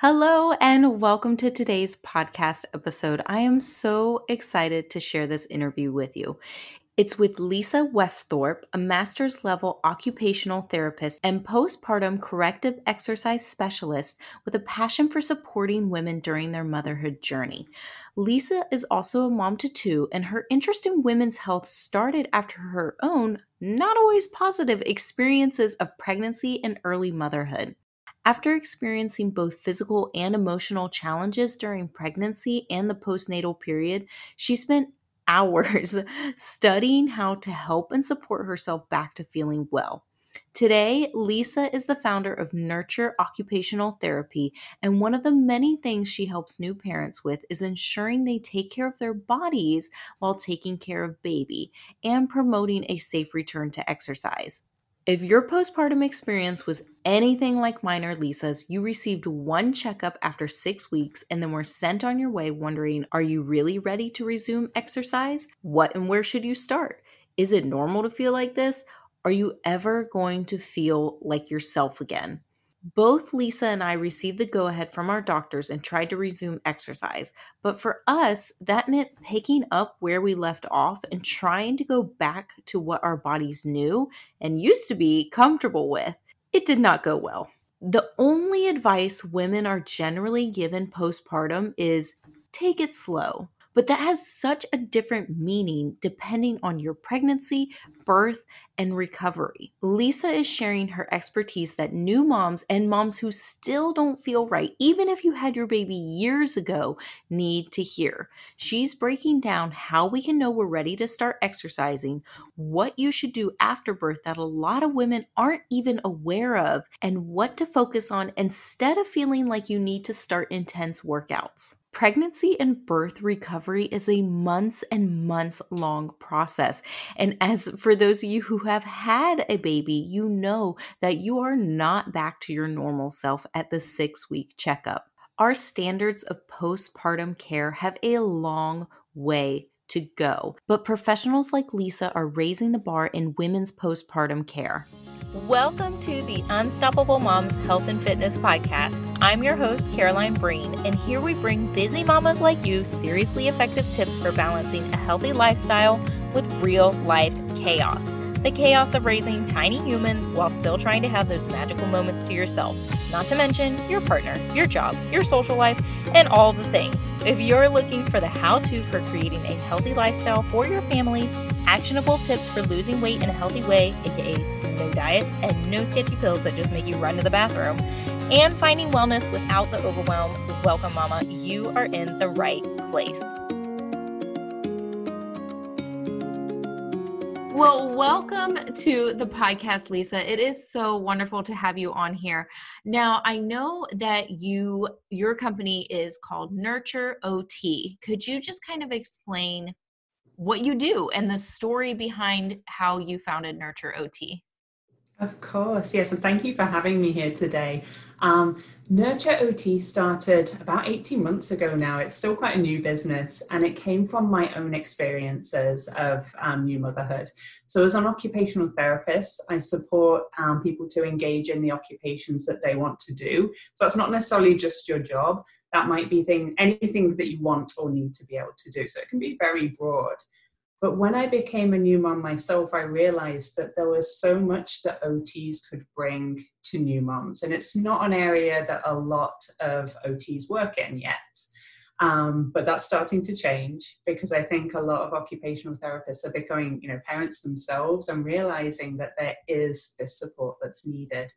Hello, and welcome to today's podcast episode. I am so excited to share this interview with you. It's with Lisa Westhorpe, a master's level occupational therapist and postpartum corrective exercise specialist with a passion for supporting women during their motherhood journey. Lisa is also a mom to two, and her interest in women's health started after her own, not always positive, experiences of pregnancy and early motherhood. After experiencing both physical and emotional challenges during pregnancy and the postnatal period, she spent hours studying how to help and support herself back to feeling well. Today, Lisa is the founder of Nurture Occupational Therapy, and one of the many things she helps new parents with is ensuring they take care of their bodies while taking care of baby and promoting a safe return to exercise. If your postpartum experience was anything like mine or Lisa's, you received one checkup after six weeks and then were sent on your way wondering, are you really ready to resume exercise? What and where should you start? Is it normal to feel like this? Are you ever going to feel like yourself again? Both Lisa and I received the go ahead from our doctors and tried to resume exercise. But for us, that meant picking up where we left off and trying to go back to what our bodies knew and used to be comfortable with. It did not go well. The only advice women are generally given postpartum is take it slow. But that has such a different meaning depending on your pregnancy, birth, and recovery. Lisa is sharing her expertise that new moms and moms who still don't feel right, even if you had your baby years ago, need to hear. She's breaking down how we can know we're ready to start exercising, what you should do after birth that a lot of women aren't even aware of, and what to focus on instead of feeling like you need to start intense workouts. Pregnancy and birth recovery is a months and months long process. And as for those of you who have had a baby, you know that you are not back to your normal self at the six week checkup. Our standards of postpartum care have a long way to go, but professionals like Lisa are raising the bar in women's postpartum care. Welcome to the Unstoppable Moms Health and Fitness Podcast. I'm your host, Caroline Breen, and here we bring busy mamas like you seriously effective tips for balancing a healthy lifestyle with real life chaos. The chaos of raising tiny humans while still trying to have those magical moments to yourself, not to mention your partner, your job, your social life, and all the things. If you're looking for the how to for creating a healthy lifestyle for your family, actionable tips for losing weight in a healthy way, aka no diets and no sketchy pills that just make you run to the bathroom, and finding wellness without the overwhelm, welcome, Mama. You are in the right place. Well, welcome to the podcast, Lisa. It is so wonderful to have you on here. Now, I know that you your company is called Nurture OT. Could you just kind of explain what you do and the story behind how you founded Nurture OT? Of course, yes, and thank you for having me here today. Um, Nurture OT started about 18 months ago now. It's still quite a new business, and it came from my own experiences of um, new motherhood. So, as an occupational therapist, I support um, people to engage in the occupations that they want to do. So, that's not necessarily just your job, that might be thing, anything that you want or need to be able to do. So, it can be very broad. But when I became a new mom myself, I realized that there was so much that OTs could bring to new moms. And it's not an area that a lot of OTs work in yet. Um, but that's starting to change because I think a lot of occupational therapists are becoming, you know, parents themselves and realizing that there is this support that's needed.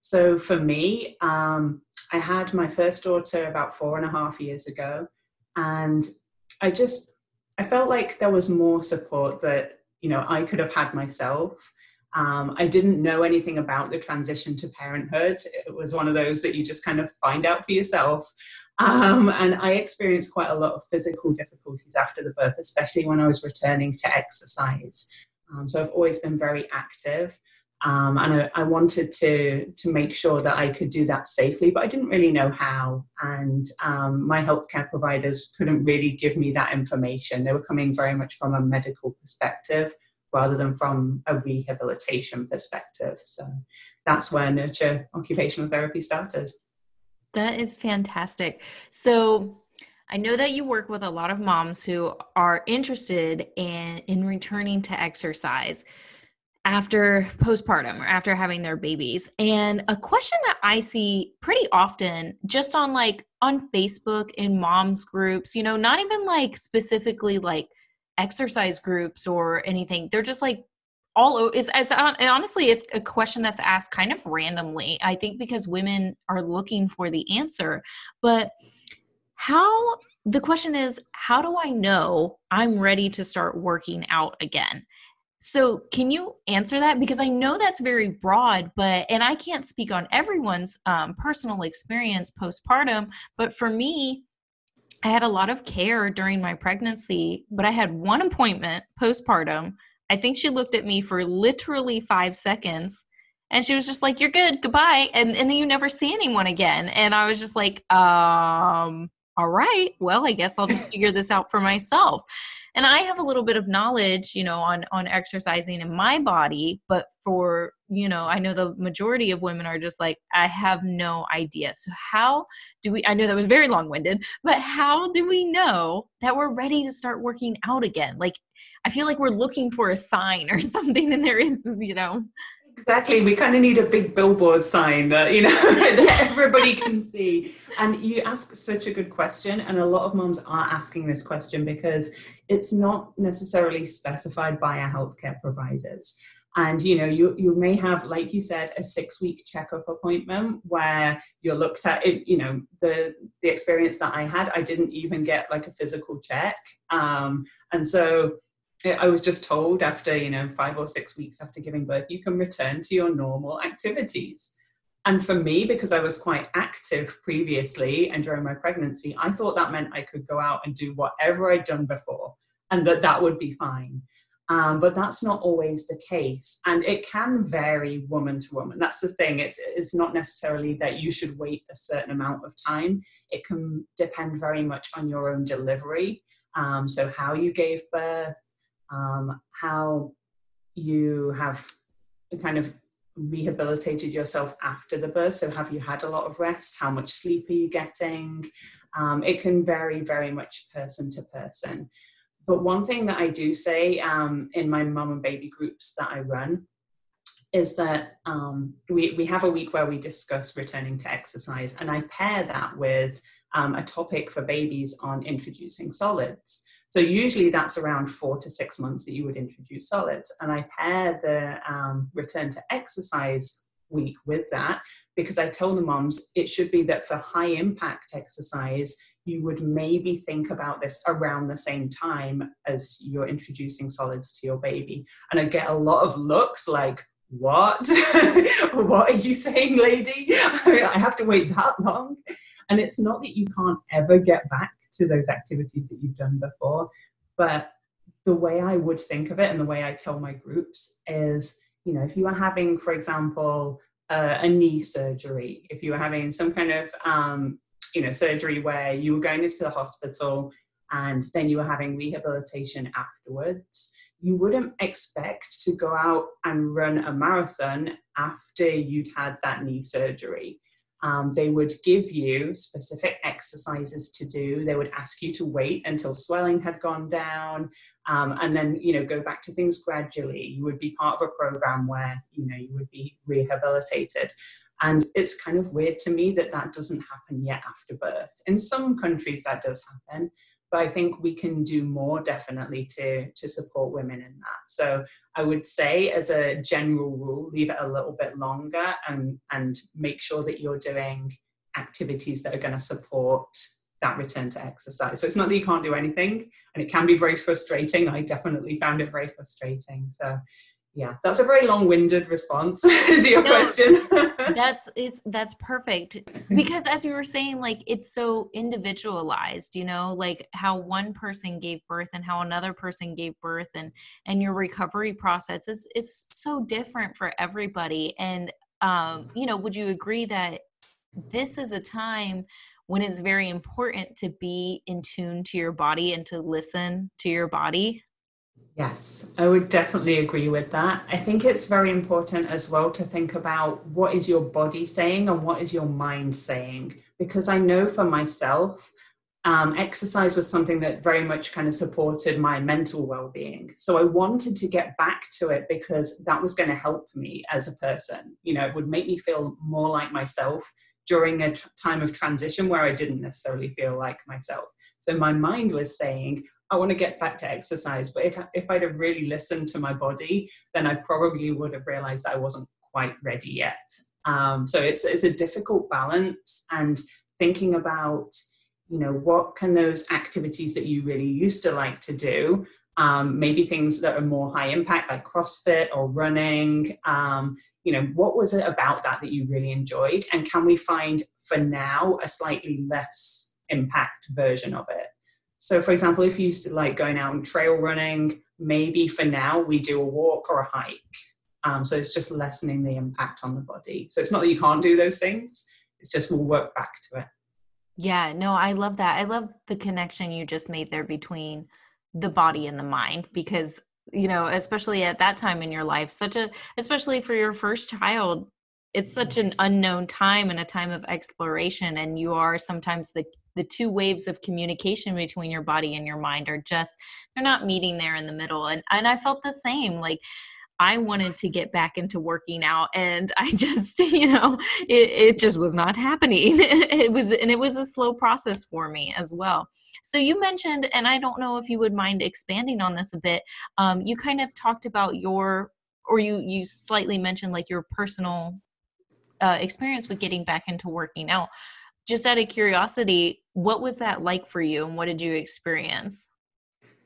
So for me, um, I had my first daughter about four and a half years ago, and I just I felt like there was more support that you know I could have had myself. Um, I didn't know anything about the transition to parenthood. It was one of those that you just kind of find out for yourself. Um, and I experienced quite a lot of physical difficulties after the birth, especially when I was returning to exercise. Um, so I've always been very active. Um, and I, I, wanted to to make sure that I could do that safely, but I didn't really know how. And um, my healthcare providers couldn't really give me that information. They were coming very much from a medical perspective rather than from a rehabilitation perspective. So that's where Nurture Occupational Therapy started. That is fantastic. So, I know that you work with a lot of moms who are interested in in returning to exercise after postpartum or after having their babies. And a question that I see pretty often just on like on Facebook in moms groups, you know, not even like specifically like exercise groups or anything. They're just like all is as uh, honestly it's a question that's asked kind of randomly. I think because women are looking for the answer. But how the question is how do I know I'm ready to start working out again? So, can you answer that? Because I know that's very broad, but, and I can't speak on everyone's um, personal experience postpartum, but for me, I had a lot of care during my pregnancy, but I had one appointment postpartum. I think she looked at me for literally five seconds and she was just like, You're good, goodbye. And, and then you never see anyone again. And I was just like, um, all right, well, I guess I'll just figure this out for myself and i have a little bit of knowledge you know on on exercising in my body but for you know i know the majority of women are just like i have no idea. So how do we i know that was very long-winded but how do we know that we're ready to start working out again? Like i feel like we're looking for a sign or something and there is you know Exactly. We kind of need a big billboard sign that, you know, that everybody can see. And you ask such a good question. And a lot of moms are asking this question because it's not necessarily specified by our healthcare providers. And you know, you you may have, like you said, a six week checkup appointment where you're looked at. It, you know, the the experience that I had, I didn't even get like a physical check, um, and so I was just told after, you know, five or six weeks after giving birth, you can return to your normal activities. And for me, because I was quite active previously and during my pregnancy, I thought that meant I could go out and do whatever I'd done before and that that would be fine. Um, but that's not always the case. And it can vary woman to woman. That's the thing. It's, it's not necessarily that you should wait a certain amount of time. It can depend very much on your own delivery. Um, so, how you gave birth, um, how you have kind of rehabilitated yourself after the birth. So, have you had a lot of rest? How much sleep are you getting? Um, it can vary very much person to person. But one thing that I do say um, in my mum and baby groups that I run is that um, we, we have a week where we discuss returning to exercise, and I pair that with um, a topic for babies on introducing solids. So usually that's around four to six months that you would introduce solids. And I pair the um, return to exercise week with that because I tell the moms it should be that for high impact exercise, you would maybe think about this around the same time as you're introducing solids to your baby. And I get a lot of looks like, what? what are you saying, lady? I have to wait that long. And it's not that you can't ever get back to those activities that you've done before. But the way I would think of it and the way I tell my groups is, you know, if you are having, for example, uh, a knee surgery, if you were having some kind of, um, you know, surgery where you were going into the hospital and then you were having rehabilitation afterwards, you wouldn't expect to go out and run a marathon after you'd had that knee surgery. Um, they would give you specific exercises to do. They would ask you to wait until swelling had gone down, um, and then you know go back to things gradually. You would be part of a program where you know you would be rehabilitated. And it's kind of weird to me that that doesn't happen yet after birth. In some countries, that does happen, but I think we can do more definitely to to support women in that. So I would say, as a general rule, leave it a little bit longer and and make sure that you're doing activities that are going to support that return to exercise. So it's not that you can't do anything, and it can be very frustrating. I definitely found it very frustrating. So yeah that's a very long-winded response to your no, question. that's it's that's perfect. Because as you were saying like it's so individualized you know like how one person gave birth and how another person gave birth and and your recovery process is is so different for everybody. And um you know would you agree that this is a time when it's very important to be in tune to your body and to listen to your body Yes, I would definitely agree with that. I think it's very important as well to think about what is your body saying and what is your mind saying. Because I know for myself, um, exercise was something that very much kind of supported my mental well-being. So i wanted to get back to it because that was going to help me as a person. You know it would make me feel more like myself during a t- time of transition where i didn't necessarily feel like myself. So my mind was saying i want to get back to exercise but it, if i'd have really listened to my body then i probably would have realized that i wasn't quite ready yet. Um, so it's, it's a difficult balance and thinking about you know what can those activities that you really used to like to do um, maybe things that are more high impact like crossfit or running um, you know what was it about that that you really enjoyed? And can we find for now a slightly less impact version of it so for example if you used to like going out and trail running maybe for now we do a walk or a hike. Um, so it's just lessening the impact on the body. So it's not that you can't do those things it's just we'll work back to it. Yeah, no, I love that. I love the connection you just made there between the body and the mind because you know, especially at that time in your life, such a especially for your first child, it's such an unknown time and a time of exploration and you are sometimes the the two waves of communication between your body and your mind are just they're not meeting there in the middle and and I felt the same like I wanted to get back into working out and I just, you know, it, it just was not happening. it was, and it was a slow process for me as well. So you mentioned, and I don't know if you would mind expanding on this a bit. Um, you kind of talked about your, or you, you slightly mentioned like your personal uh, experience with getting back into working out. Just out of curiosity, what was that like for you and what did you experience?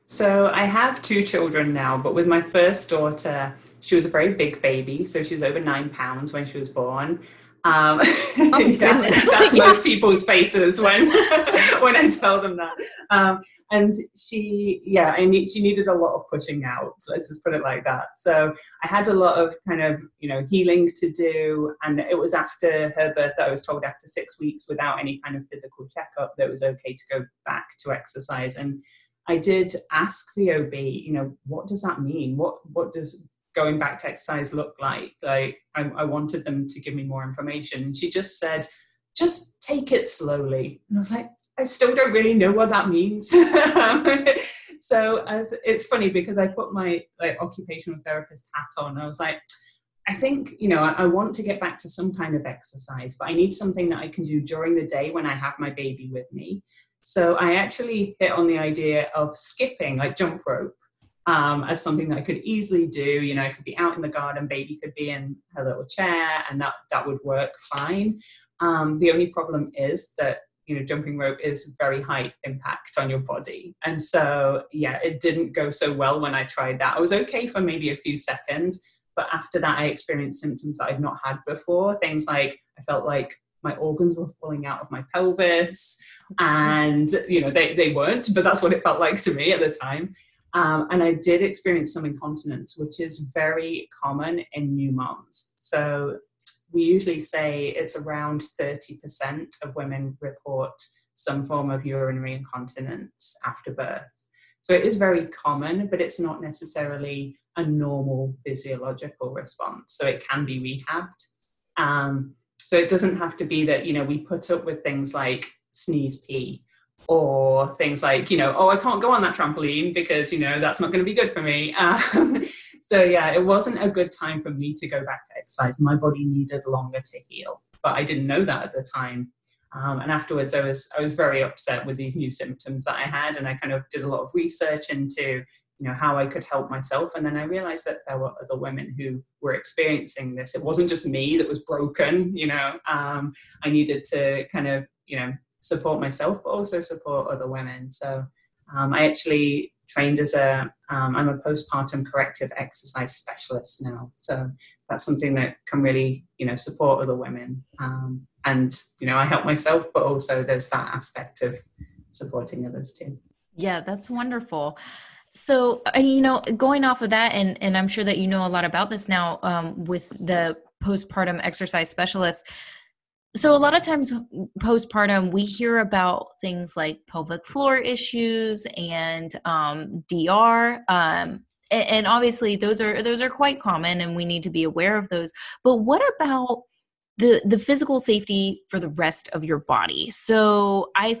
So I have two children now, but with my first daughter, she was a very big baby, so she was over nine pounds when she was born. Um, oh, yeah, that's yeah. most people's faces when when I tell them that. Um, and she, yeah, I need, she needed a lot of pushing out. Let's just put it like that. So I had a lot of kind of you know healing to do, and it was after her birth that I was told after six weeks without any kind of physical checkup that it was okay to go back to exercise and I did ask the OB, you know, what does that mean? What what does going back to exercise look like? Like I, I wanted them to give me more information. She just said, just take it slowly. And I was like, I still don't really know what that means. so as it's funny because I put my like occupational therapist hat on. I was like, I think you know I, I, want to get back to some kind of exercise, but I need something that I can do during the day when I have my baby with me. So I actually hit on the idea of skipping, like jump rope, um, as something that I could easily do. You know, I could be out in the garden, baby could be in her little chair, and that that would work fine. Um, the only problem is that you know jumping rope is very high impact on your body, and so yeah, it didn't go so well when I tried that. I was okay for maybe a few seconds, but after that, I experienced symptoms that I'd not had before. Things like I felt like my organs were falling out of my pelvis and you know they, they weren't but that's what it felt like to me at the time um, and i did experience some incontinence which is very common in new moms. So we usually say it's around 30% of women report some form of urinary incontinence after birth. So it is very common but it's not necessarily a normal physiological response. So it can be rehabbed. Um, so it doesn't have to be that, you know, we put up with things like sneeze pee or things like, you know, oh, I can't go on that trampoline because, you know, that's not going to be good for me. Um, so yeah, it wasn't a good time for me to go back to exercise. My body needed longer to heal, but I didn't know that at the time. Um, and afterwards, I was I was very upset with these new symptoms that I had, and I kind of did a lot of research into you know how I could help myself. And then I realized that there were other women who were experiencing this. It wasn't just me that was broken. You know, um, I needed to kind of you know support myself, but also support other women. So um, I actually trained as a am um, a postpartum corrective exercise specialist now. So that's something that can really you know support other women. Um, and you know I help myself, but also there's that aspect of supporting others too. Yeah, that's wonderful. So, uh, you know, going off of that, and, and I'm sure that you know a lot about this now um, with the postpartum exercise specialist. So, a lot of times postpartum, we hear about things like pelvic floor issues and um, DR. Um, and obviously those are those are quite common and we need to be aware of those but what about the the physical safety for the rest of your body so i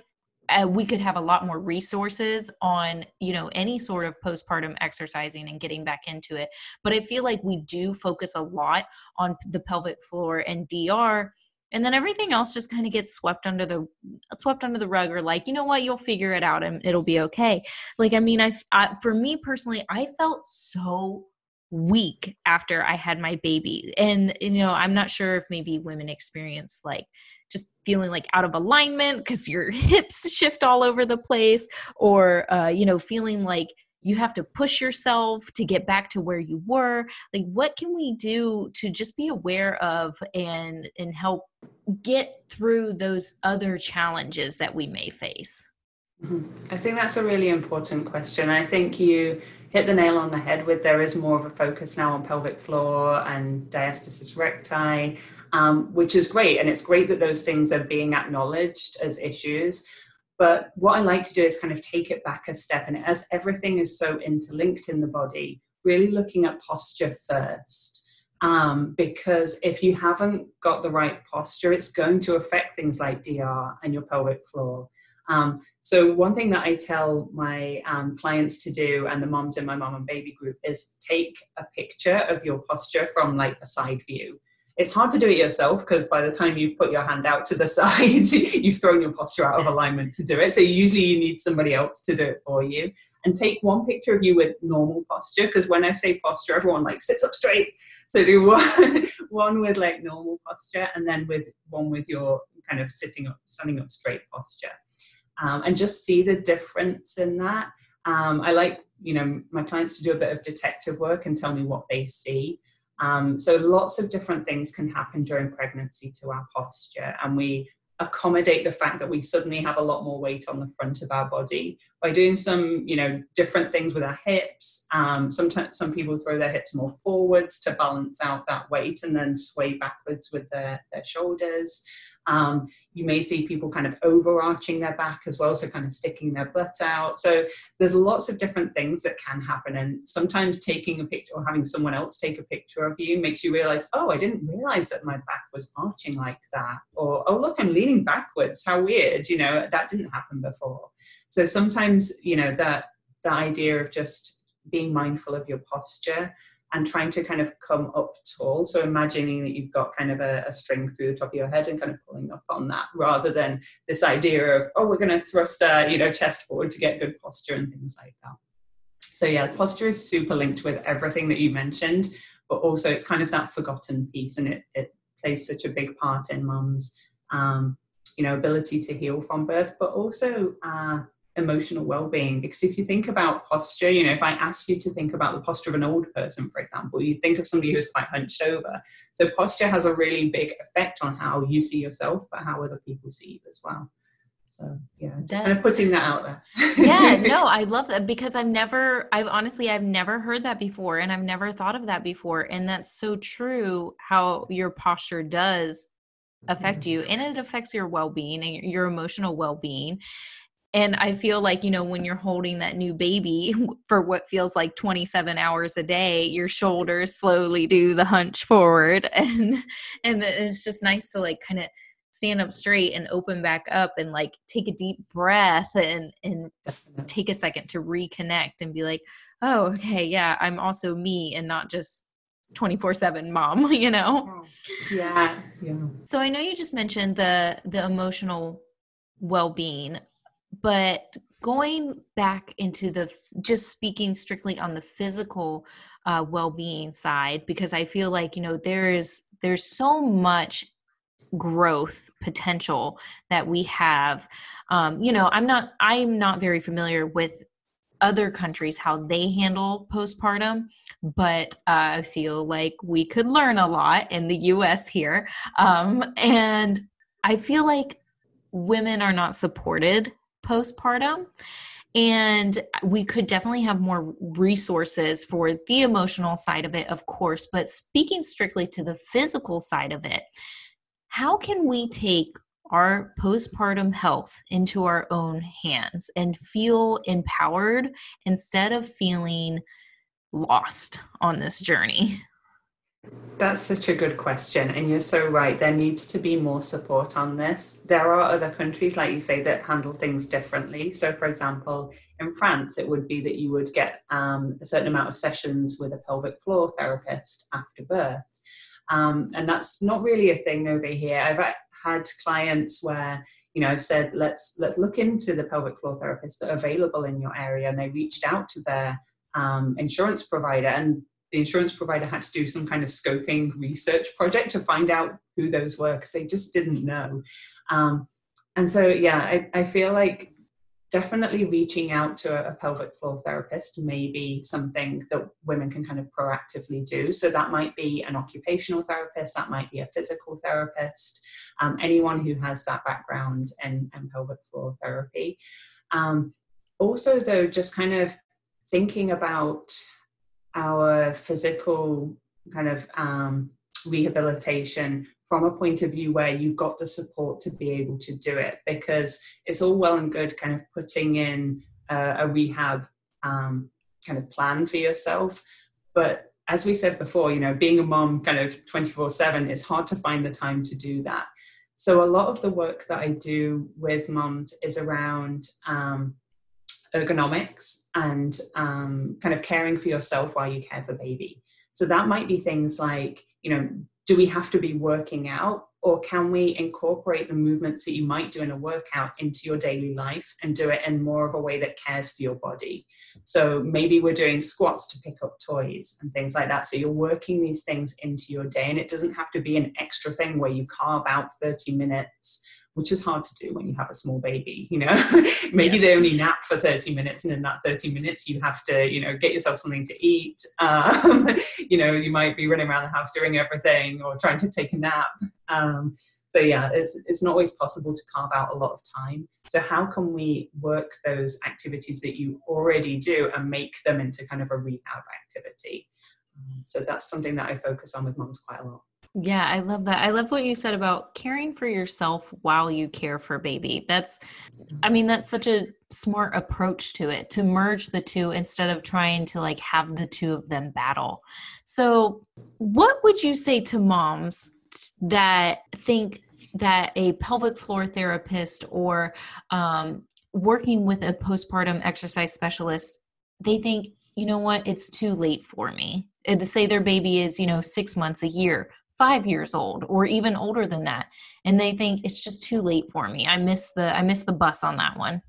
uh, we could have a lot more resources on you know any sort of postpartum exercising and getting back into it but i feel like we do focus a lot on the pelvic floor and dr and then everything else just kind of gets swept under the swept under the rug or like you know what you'll figure it out and it'll be okay like i mean i, I for me personally i felt so weak after I had my baby. And, you know, I'm not sure if maybe women experience like just feeling like out of alignment because your hips shift all over the place, or, uh, you know, feeling like you have to push yourself to get back to where you were like what can we do to just be aware of and and help get through those other challenges that we may face mm-hmm. i think that's a really important question i think you hit the nail on the head with there is more of a focus now on pelvic floor and diastasis recti, um, which is great. And it's great that those things are being acknowledged as issues. But what I like to do is kind of take it back a step. And as everything is so interlinked in the body, really looking at posture first. Um, because if you haven't got the right posture, it's going to affect things like DR and your pelvic floor. Um, so one thing that I tell my um, clients to do, and the moms in my mom and baby group, is take a picture of your posture from like a side view. It's hard to do it yourself because by the time you've put your hand out to the side, you've thrown your posture out of alignment to do it. So usually you need somebody else to do it for you. And take one picture of you with normal posture because when I say posture, everyone like sits up straight. So do one, one with like normal posture, and then with one with your kind of sitting up, standing up straight posture um, and just see the difference in that. Um, I like, you know, my clients to do a bit of detective work and tell me what they see. Um, so lots of different things can happen during pregnancy to our posture, and we accommodate the fact that we suddenly have a lot more weight on the front of our body by doing some, you know, different things with our hips. Um, sometimes some people throw their hips more forwards to balance out that weight, and then sway backwards with their, their shoulders. Um, you may see people kind of overarching their back as well, so kind of sticking their butt out. So there's lots of different things that can happen. And sometimes taking a picture or having someone else take a picture of you makes you realize, oh, I didn't realize that my back was arching like that. Or, oh, look, I'm leaning backwards. How weird. You know, that didn't happen before. So sometimes, you know, that the idea of just being mindful of your posture and trying to kind of come up tall. So imagining that you've got kind of a, a, string through the top of your head and kind of pulling up on that, rather than this idea of oh we're going to thrust our you know chest forward to get good posture and things like that. So yeah, posture is super linked with everything that you mentioned, but also it's kind of that forgotten piece, and it, it plays such a big part in mum's um, you know ability to heal from birth, but also uh, emotional well-being. Because if you think about posture you know if i ask you to think about the posture of an old person for example you think of somebody who's quite hunched over. So posture has a really big effect on how you see yourself but how other people see you as well. So yeah just that, kind of putting that out there. Yeah no i love that because i've never i've honestly i've never heard that before and i've never thought of that before and that's so true how your posture does affect mm-hmm. you and it affects your well-being and your emotional well-being and i feel like you know when you're holding that new baby for what feels like 27 hours a day your shoulders slowly do the hunch forward. And and it's just nice to like kind of stand up straight and open back up and like take a deep breath and and take a second to reconnect and be like oh okay yeah i'm also me and not just 24 7 mom you know? Oh, yeah. Yeah. So i know you just mentioned the the emotional well-being but going back into the just speaking strictly on the physical uh, well-being side because i feel like you know there's there's so much growth potential that we have. Um, you know i'm not i'm not very familiar with other countries how they handle postpartum but uh, i feel like we could learn a lot in the us here. Um, and i feel like women are not supported postpartum and we could definitely have more resources for the emotional side of it of course but speaking strictly to the physical side of it how can we take our postpartum health into our own hands and feel empowered instead of feeling lost on this journey That's such a good question. And you're so right. There needs to be more support on this. There are other countries, like you say, that handle things differently. So, for example, in France, it would be that you would get um, a certain amount of sessions with a pelvic floor therapist after birth. Um, and that's not really a thing over here. I've had clients where you know I've said let's let's look into the pelvic floor therapists that are available in your area, and they reached out to their um, insurance provider, and the insurance provider had to do some kind of scoping research project to find out who those were because they just didn't know. Um, and so, yeah, I, I feel like definitely reaching out to a, pelvic floor therapist may be something that women can kind of proactively do. So that might be an occupational therapist, that might be a physical therapist, um, anyone who has that background in, in pelvic floor therapy. Um, also, though, just kind of thinking about our physical kind of um, rehabilitation from a point of view where you've got the support to be able to do it because it's all well and good kind of putting in a, a rehab um, kind of plan for yourself. But as we said before you know being a mom kind of 24 7 it's hard to find the time to do that. So a lot of the work that i do with moms is around um, ergonomics and um, kind of caring for yourself while you care for baby. So that might be things like, you know, do we have to be working out or can we incorporate the movements that you might do in a workout into your daily life and do it in more of a way that cares for your body so maybe we're doing squats to pick up toys and things like that so you're working these things into your day and it doesn't have to be an extra thing where you carve out 30 minutes which is hard to do when you have a small baby you know? Maybe yes. they only nap for 30 minutes and in that 30 minutes you have to you know get yourself something to eat um, you know you might be running around the house doing everything or trying to take a nap um, so yeah it's, it's not always possible to carve out a lot of time. So how can we work those activities that you already do and make them into kind of a rehab activity? So that's something that i focus on with moms quite a lot yeah, I love that. I love what you said about caring for yourself while you care for baby. That's, I mean, that's such a smart approach to it to merge the two instead of trying to like have the two of them battle. So, what would you say to moms that think that a pelvic floor therapist or um, working with a postpartum exercise specialist, they think, you know what, it's too late for me. And say their baby is, you know, six months, a year five years old or even older than that and they think it's just too late for me. I miss the i miss the bus on that one.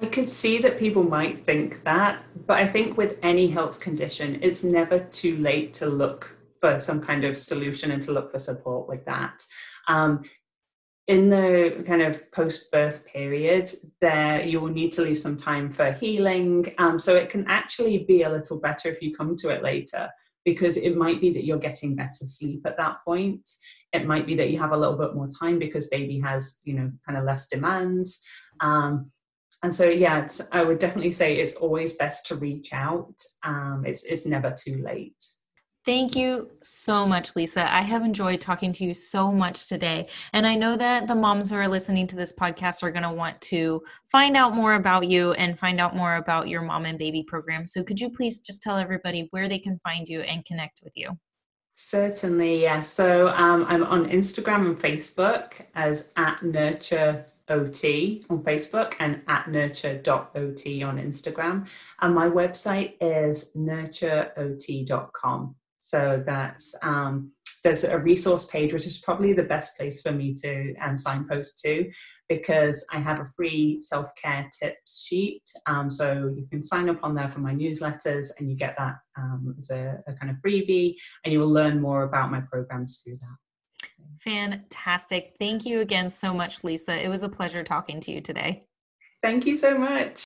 I could see that people might think that but i think with any health condition it's never too late to look for some kind of solution and to look for support with that. Um, in the kind of post-birth period there you will need to leave some time for healing um, so it can actually be a little better if you come to it later because it might be that you're getting better sleep at that point. It might be that you have a little bit more time because baby has, you know, kind of less demands. Um, and so, yeah, I would definitely say it's always best to reach out. Um, it's it's never too late. Thank you so much, Lisa. I have enjoyed talking to you so much today. And I know that the moms who are listening to this podcast are going to want to find out more about you and find out more about your mom and baby program. So, could you please just tell everybody where they can find you and connect with you? Certainly, yeah. So, um, I'm on Instagram and Facebook as at nurture OT on Facebook and at nurture.ot on Instagram. And my website is nurtureot.com. So that's um, there's a resource page, which is probably the best place for me to um, signpost to because I have a free self care tips sheet. Um, so you can sign up on there for my newsletters and you get that um, as a, a, kind of freebie, and you will learn more about my programs through that. Fantastic. Thank you again so much, Lisa. It was a pleasure talking to you today. Thank you so much.